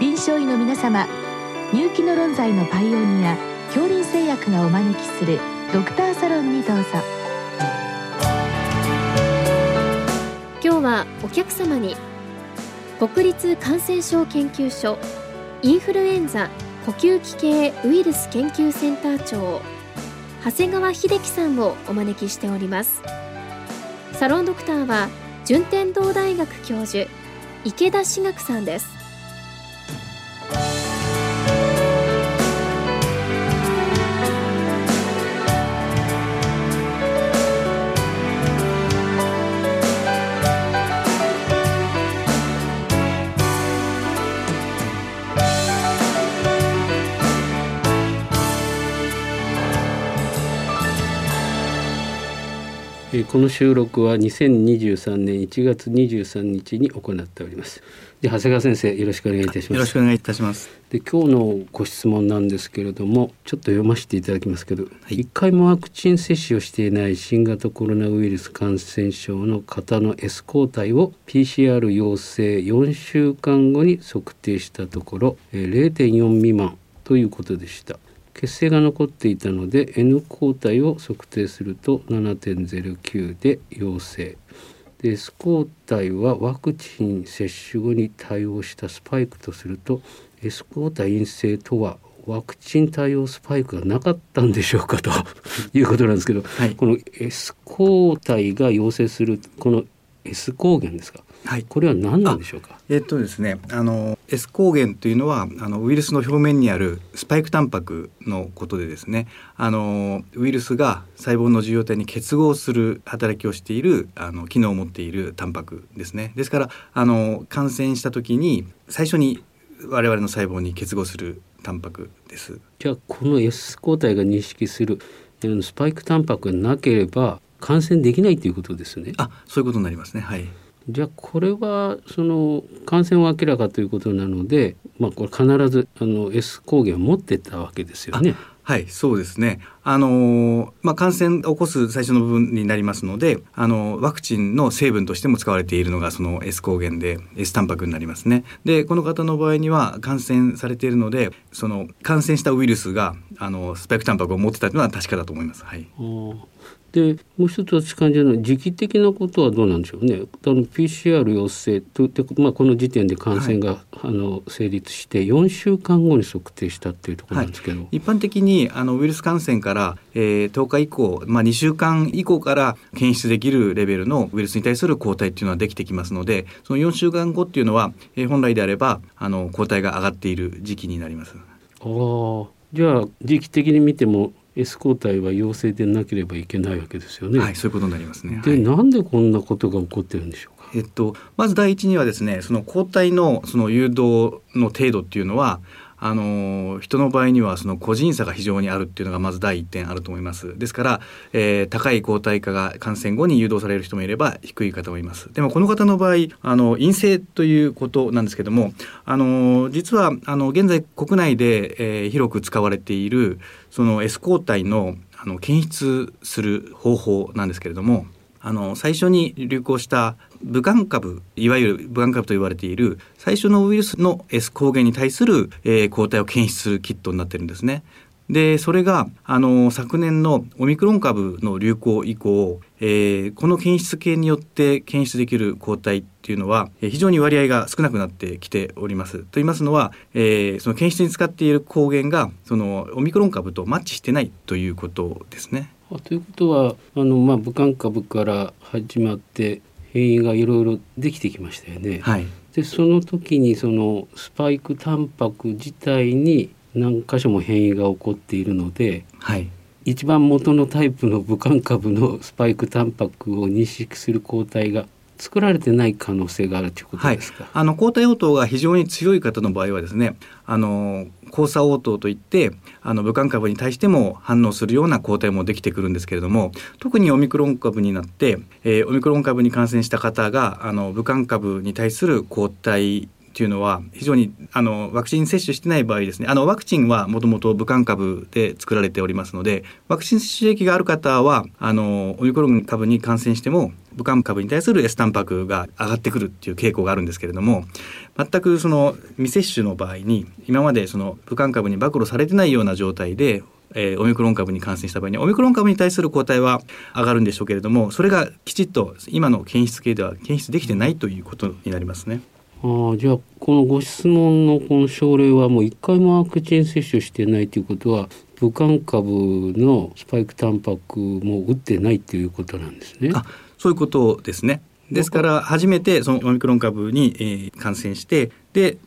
臨床医の皆様入気の論剤のパイオニア恐林製薬がお招きするドクターサロンにどうぞ。今日はお客様に国立感染症研究所インフルエンザ呼吸器系ウイルス研究センター長長谷川秀樹さんをお招きしております。サロンドクターは順天堂大学教授池田志学さんです。この収録は2023年1月23日に行っております。で長谷川先生よろしくお願いいたします。よろしくお願いいたします。で今日のご質問なんですけれどもちょっと読ませていただきますけど、はい、1回もワクチン接種をしていない新型コロナウイルス感染症の方の S 抗体を PCR 陽性4週間後に測定したところ0.4未満ということでした血清が残っていたので N 抗体を測定すると7.09で陽性。で S 抗体はワクチン接種後に対応したスパイクとすると S 抗体陰性とはワクチン対応スパイクがなかったんでしょうかと いうことなんですけど、はい、この S 抗体が陽性するこの S 抗原ですか？はい、これは何なんでしょうか？えっとですね、あの S 抗原というのはあのウイルスの表面にあるスパイクタンパクのことでですね、あのウイルスが細胞の受容体に結合する働きをしているあの機能を持っているタンパクですね。ですからあの感染した時に最初に我々の細胞に結合するタンパクです。じゃあこの S 抗体が認識するスパイクタンパクがなければ感染できないということですね。あ、そういうことになりますね。はい。じゃあこれはその感染は明らかということなので、まあ、これ必ずあの S 抗原を持ってたわけですよね。はい、そうですね。あのまあ、感染を起こす最初の部分になりますので、あのワクチンの成分としても使われているのがその S 抗原で S タンパクになりますね。で、この方の場合には感染されているので、その感染したウイルスがあのスパイクタンパクを持ってたというのは確かだと思います。はい。でもう一つ私感じるのは時期的なことはどうなんでしょうね。あの PCR 陽性とで、まあ、この時点で感染が、はい、あの成立して4週間後に測定したっていうところなんですけど、はい、一般的にあのウイルス感染から、えー、10日以降、まあ、2週間以降から検出できるレベルのウイルスに対する抗体っていうのはできてきますのでその4週間後っていうのは、えー、本来であればあの抗体が上がっている時期になります。あじゃあ時期的に見ても S 抗体は陽性でなければいけないわけですよね。はい、そういうことになりますね。で、はい、なんでこんなことが起こってるんでしょうか。えっと、まず第一にはですね、その抗体のその誘導の程度っていうのは、あの人の場合にはその個人差が非常にあるっていうのがまず第一点あると思います。ですから、えー、高い抗体価が感染後に誘導される人もいれば低い方もいます。でもこの方の場合あの陰性ということなんですけどもあの実はあの現在国内で、えー、広く使われているその S 抗体のあの検出する方法なんですけれどもあの最初に流行した武漢株いわゆる武漢株と言われている最初のウイルスの S 抗原に対する、えー、抗体を検出するキットになってるんですね。でそれがあの昨年のオミクロン株の流行以降、えー、この検出系によって検出できる抗体っていうのは非常に割合が少なくなってきております。と言いますのは、えー、その検出に使っている抗原がそのオミクロン株とマッチしてないということですね。ということはあの、まあ、武漢株から始まってがいろいろできてきましたよね。はい、でその時にそのスパイクタンパク自体に何箇所も変異が起こっているので、はい、一番元のタイプの武漢株のスパイクタンパクを認識する抗体が作られてない可能性があるということですか、はい、あの抗体応答が非常に強い方の場合はですねあの交差応答といってあの武漢株に対しても反応するような抗体もできてくるんですけれども特にオミクロン株になって、えー、オミクロン株に感染した方があの武漢株に対する抗体っていうのは非常にあのワクチン接種してない場合ですね。あのワクチンはもともと武漢株で作られておりますのでワクチン接種歴がある方はあのオミクロン株に感染しても武漢株に対する S タンパクが上がってくるっていう傾向があるんですけれども全くその未接種の場合に今までその武漢株に暴露されてないような状態でえー、オミクロン株に感染した場合にオミクロン株に対する抗体は上がるんでしょうけれどもそれがきちっと今の検出系では検出できてないということになりますね。あじゃあこのご質問のこの症例はもう一回もワクチン接種してないということは武漢株のスパイクタンパクも打ってないということなんですね。あそういうことですね。ですから初めてそのオミクロン株に、えー、感染してで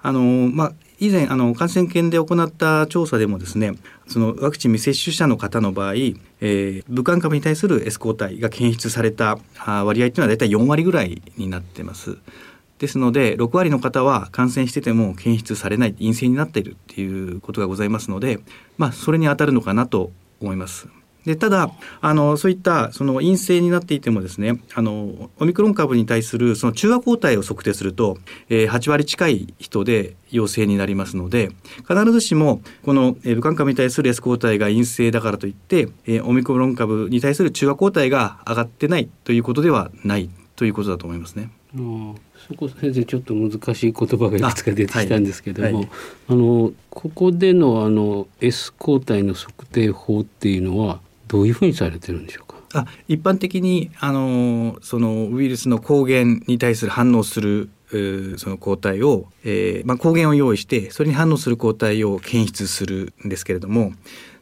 あのまあ以前あの感染研で行った調査でもですねそのワクチン未接種者の方の場合、えー、武漢株に対する S 抗体が検出された割合というのは大体4割ぐらいになってます。ですので6割の方は感染してても検出されない陰性になっているっていうことがございますので、まあ、それに当たるのかなと思います。でただあのそういったその陰性になっていてもですねあのオミクロン株に対するその中和抗体を測定すると、えー、8割近い人で陽性になりますので必ずしもこの、えー、武漢株に対する S 抗体が陰性だからといって、えー、オミクロン株に対する中和抗体が上がってないということではないということだと思いますね。そこ先生ちょっと難しい言葉がいくつか出てきたんですけどもあ、はいはい、あのここでのあの S 抗体の測定法っていうのはどういうふうにされてるんでしょうか？あ一般的にあのそのウイルスの抗原に対する反応するその抗体を、えーまあ、抗原を用意してそれに反応する抗体を検出するんですけれども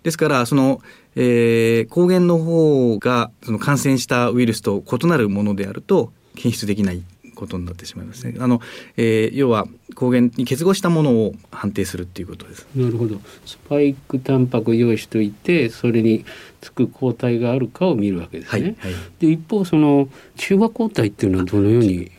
ですからその、えー、抗原の方がその感染したウイルスと異なるものであると検出できないことになってしまいますね。あの、えー、要は抗原に結合したものを判定するっていうことです。なるほど。スパイクタンパク用意しておいて、それにつく抗体があるかを見るわけですね。はいはい、で一方その中和抗体っていうのはどのように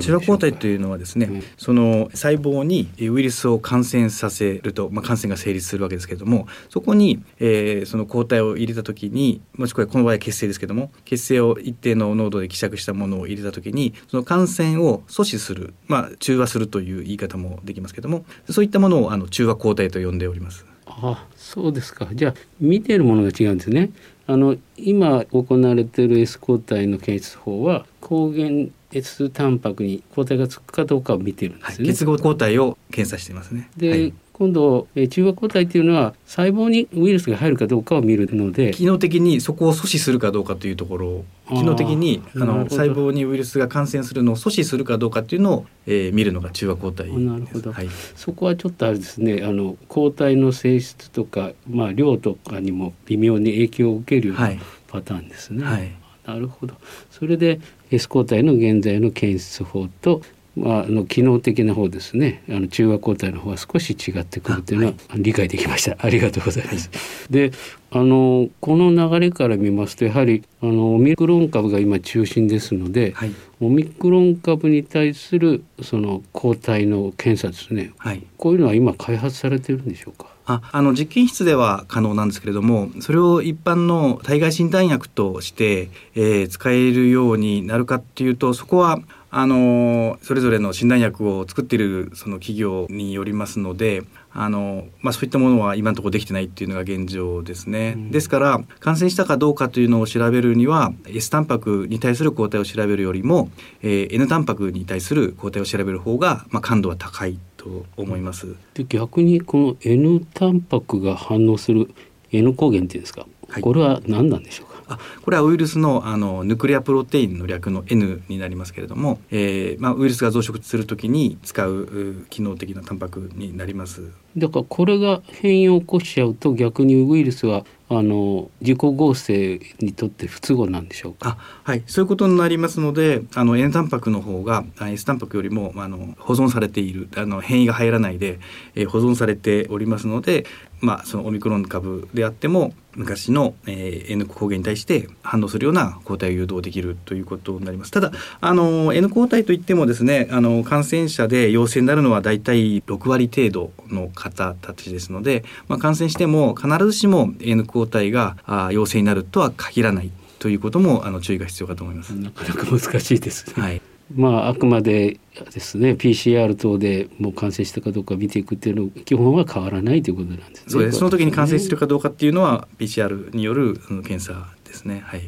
中和抗体というのはですね、うん、その細胞にウイルスを感染させると、まあ、感染が成立するわけですけれどもそこに、えー、その抗体を入れた時にもしくはこの場合血清ですけども血清を一定の濃度で希釈したものを入れた時にその感染を阻止する、まあ、中和するという言い方もできますけどもそういったものをあの中和抗体と呼んでおります。あそうですかじゃあ見ているものが違うんですね。あの今行われている S 抗体の検出法は抗原 S タンパクに抗体がつくかどうかを見てるんですね、はい、結合抗体を検査していますね。で、はい、今度、えー、中和抗体っていうのは細胞にウイルスが入るかどうかを見るので。機能的にそこを阻止するかどうかというところ。を機能的にあの細胞にウイルスが感染するのを阻止するかどうかっていうのを、えー、見るのが中和抗体。なるほど、はい、そこはちょっとあれですねあの抗体の性質とか、まあ、量とかにも微妙に影響を受けるようなパターンですね。はい、なるほど。それで S 抗体の現在の検出法とまあ、あの機能的な方ですね。あの中和抗体の方は少し違ってくるというのは理解できました、ありがとうございます。であのこの流れから見ますとやはりあのオミクロン株が今中心ですので、はい、オミクロン株に対するその抗体の検査ですね、はい、こういうのは今開発されてるんでしょうかああの実験室では可能なんですけれどもそれを一般の体外診断薬として、えー、使えるようになるかっていうとそこはあのそれぞれの診断薬を作っているその企業によりますのであの、まあ、そういったものは今のところできてないっていうのが現状ですね、うん、ですから感染したかどうかというのを調べるには S タンパクに対する抗体を調べるよりも、えー、N タンパクに対する抗体を調べる方が、まあ、感度は高いと思います。で逆にこの N タンパクが反応する N 抗原っていうんですか、はい、これは何なんでしょうか？あこれはウイルスのあのヌクレアプロテインの略の N になりますけれども、えーまあ、ウイルスが増殖するときに使う機能的なタンパクになります。だからこれが変異を起こしちゃうと逆にウイルスはあの自己合成にとって不都合なんでしょうか？はい。そういうことになりますのであの N タンパクの方が S タンパクよりもあの保存されているあの変異が入らないで、えー、保存されておりますので、まあ、そのオミクロン株であっても昔の、えー、N 抗原に対して反応するような抗体を誘導できるということになります。ただあの N 抗体といってもですねあの感染者で陽性になるのはだいたい6割程度の方たちですので、まあ、感染しても必ずしも N 抗体があ陽性になるとは限らないということもあの注意が必要かと思います。なかなか難しいですね。はいまあ、あくまでですね PCR 等でもう感染したかどうか見ていくっていうの基本は変わらないということなんですね。そうですその時に感染してるかどうかっていうのは PCR による検査ですね。はい。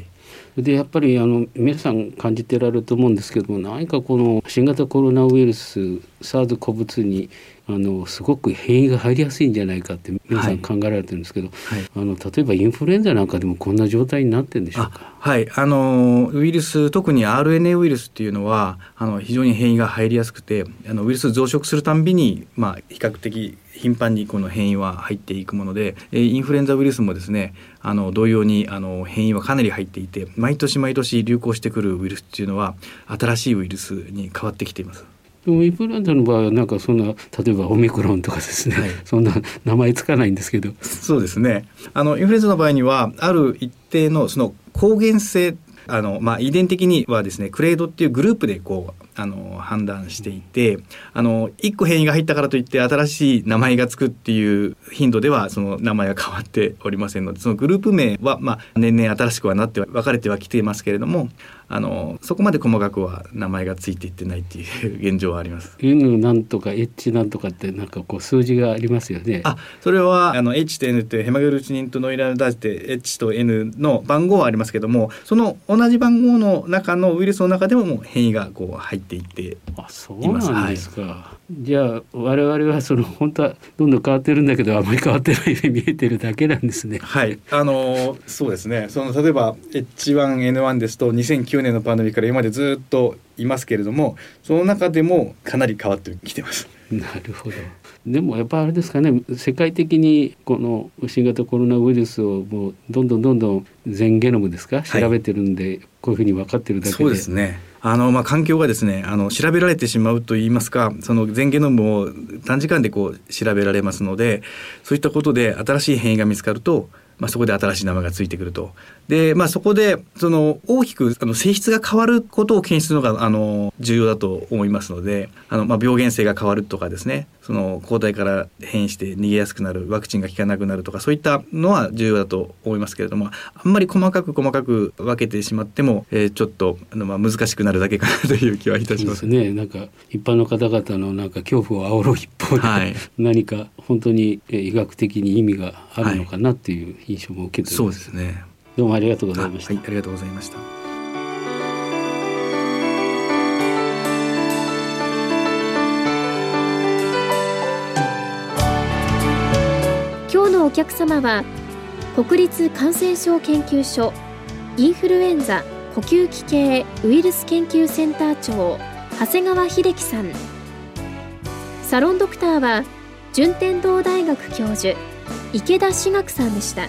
でやっぱりあの皆さん感じてられると思うんですけども何かこの新型コロナウイルス SARS-CoV-2 にあのすごく変異が入りやすいんじゃないかって皆さん考えられてるんですけど、はい。はい、あの例えばインフルエンザなんかでもこんな状態になってるんでしょうか？はい。あのウイルス特に RNA ウイルスっていうのはあの非常に変異が入りやすくてあのウイルス増殖するたんびに、まあ、比較的頻繁にこの変異は入っていくものでインフルエンザウイルスもですねあの同様にあの変異はかなり入っていて毎年毎年流行してくるウイルスっていうのは新しいウイルスに変わってきています。でもインフルエンザの場合はなんかそんな例えばオミクロンとかですね、はい、そんな名前つかないんですけど。そうですね。あのインフルエンザの場合にはある一定のその抗原性あのまあ、遺伝的にはですねクレードっていうグループでこうあの判断していてあの1個変異が入ったからといって新しい名前がつくっていう頻度ではその名前が変わっておりませんのでそのグループ名は、まあ、年々新しくはなって分かれてはきていますけれどもあのそこまで細かくは名前がついていってないっていう現状はあります。N なんとか H なんとかってなんかこう数字がありますよね。あ、それはあの H と N ってヘマグルチニンとノイラルダージで H と N の番号はありますけども、その同じ番号の中のウイルスの中でももう変異がこう入っていっています。あ、そうなんですか。はい、じゃあ我々はその本当はどんどん変わってるんだけどあまり変わってないように見えてるだけなんですね。はい、あのそうですね。その例えば H1N1 ですと2009 2009年のパンデミックから今までずっといますけれどもその中でもかなり変わってきてます。なるほどでもやっぱあれですかね世界的にこの新型コロナウイルスをもうどんどんどんどん全ゲノムですか調べてるんで、はい、こういうふうに分かってるだけで。そうですね。あのまあ環境がですねあの調べられてしまうといいますかその全ゲノムを短時間でこう調べられますのでそういったことで新しい変異が見つかるとまあ、そこで新しい名前がついてくると。で、まあ、そこでその大きくあの性質が変わることを検出するのがあの重要だと思いますのであの、まあ、病原性が変わるとかですねその抗体から変異して逃げやすくなるワクチンが効かなくなるとかそういったのは重要だと思いますけれどもあんまり細かく細かく分けてしまっても、えー、ちょっとあの、まあ、難しくなるだけかなという気はいたします。ね。なんか一般の方々のなんか恐怖を煽る一方で、はい、何か本当に医学的に意味があるのかなっていう印象も受けてそうですねどうもありがとうございました、はい、ありがとうございました。今日のお客様は国立感染症研究所インフルエンザ呼吸器系ウイルス研究センター長長谷川秀樹さんサロンドクターは順天堂大学教授池田志学さんでした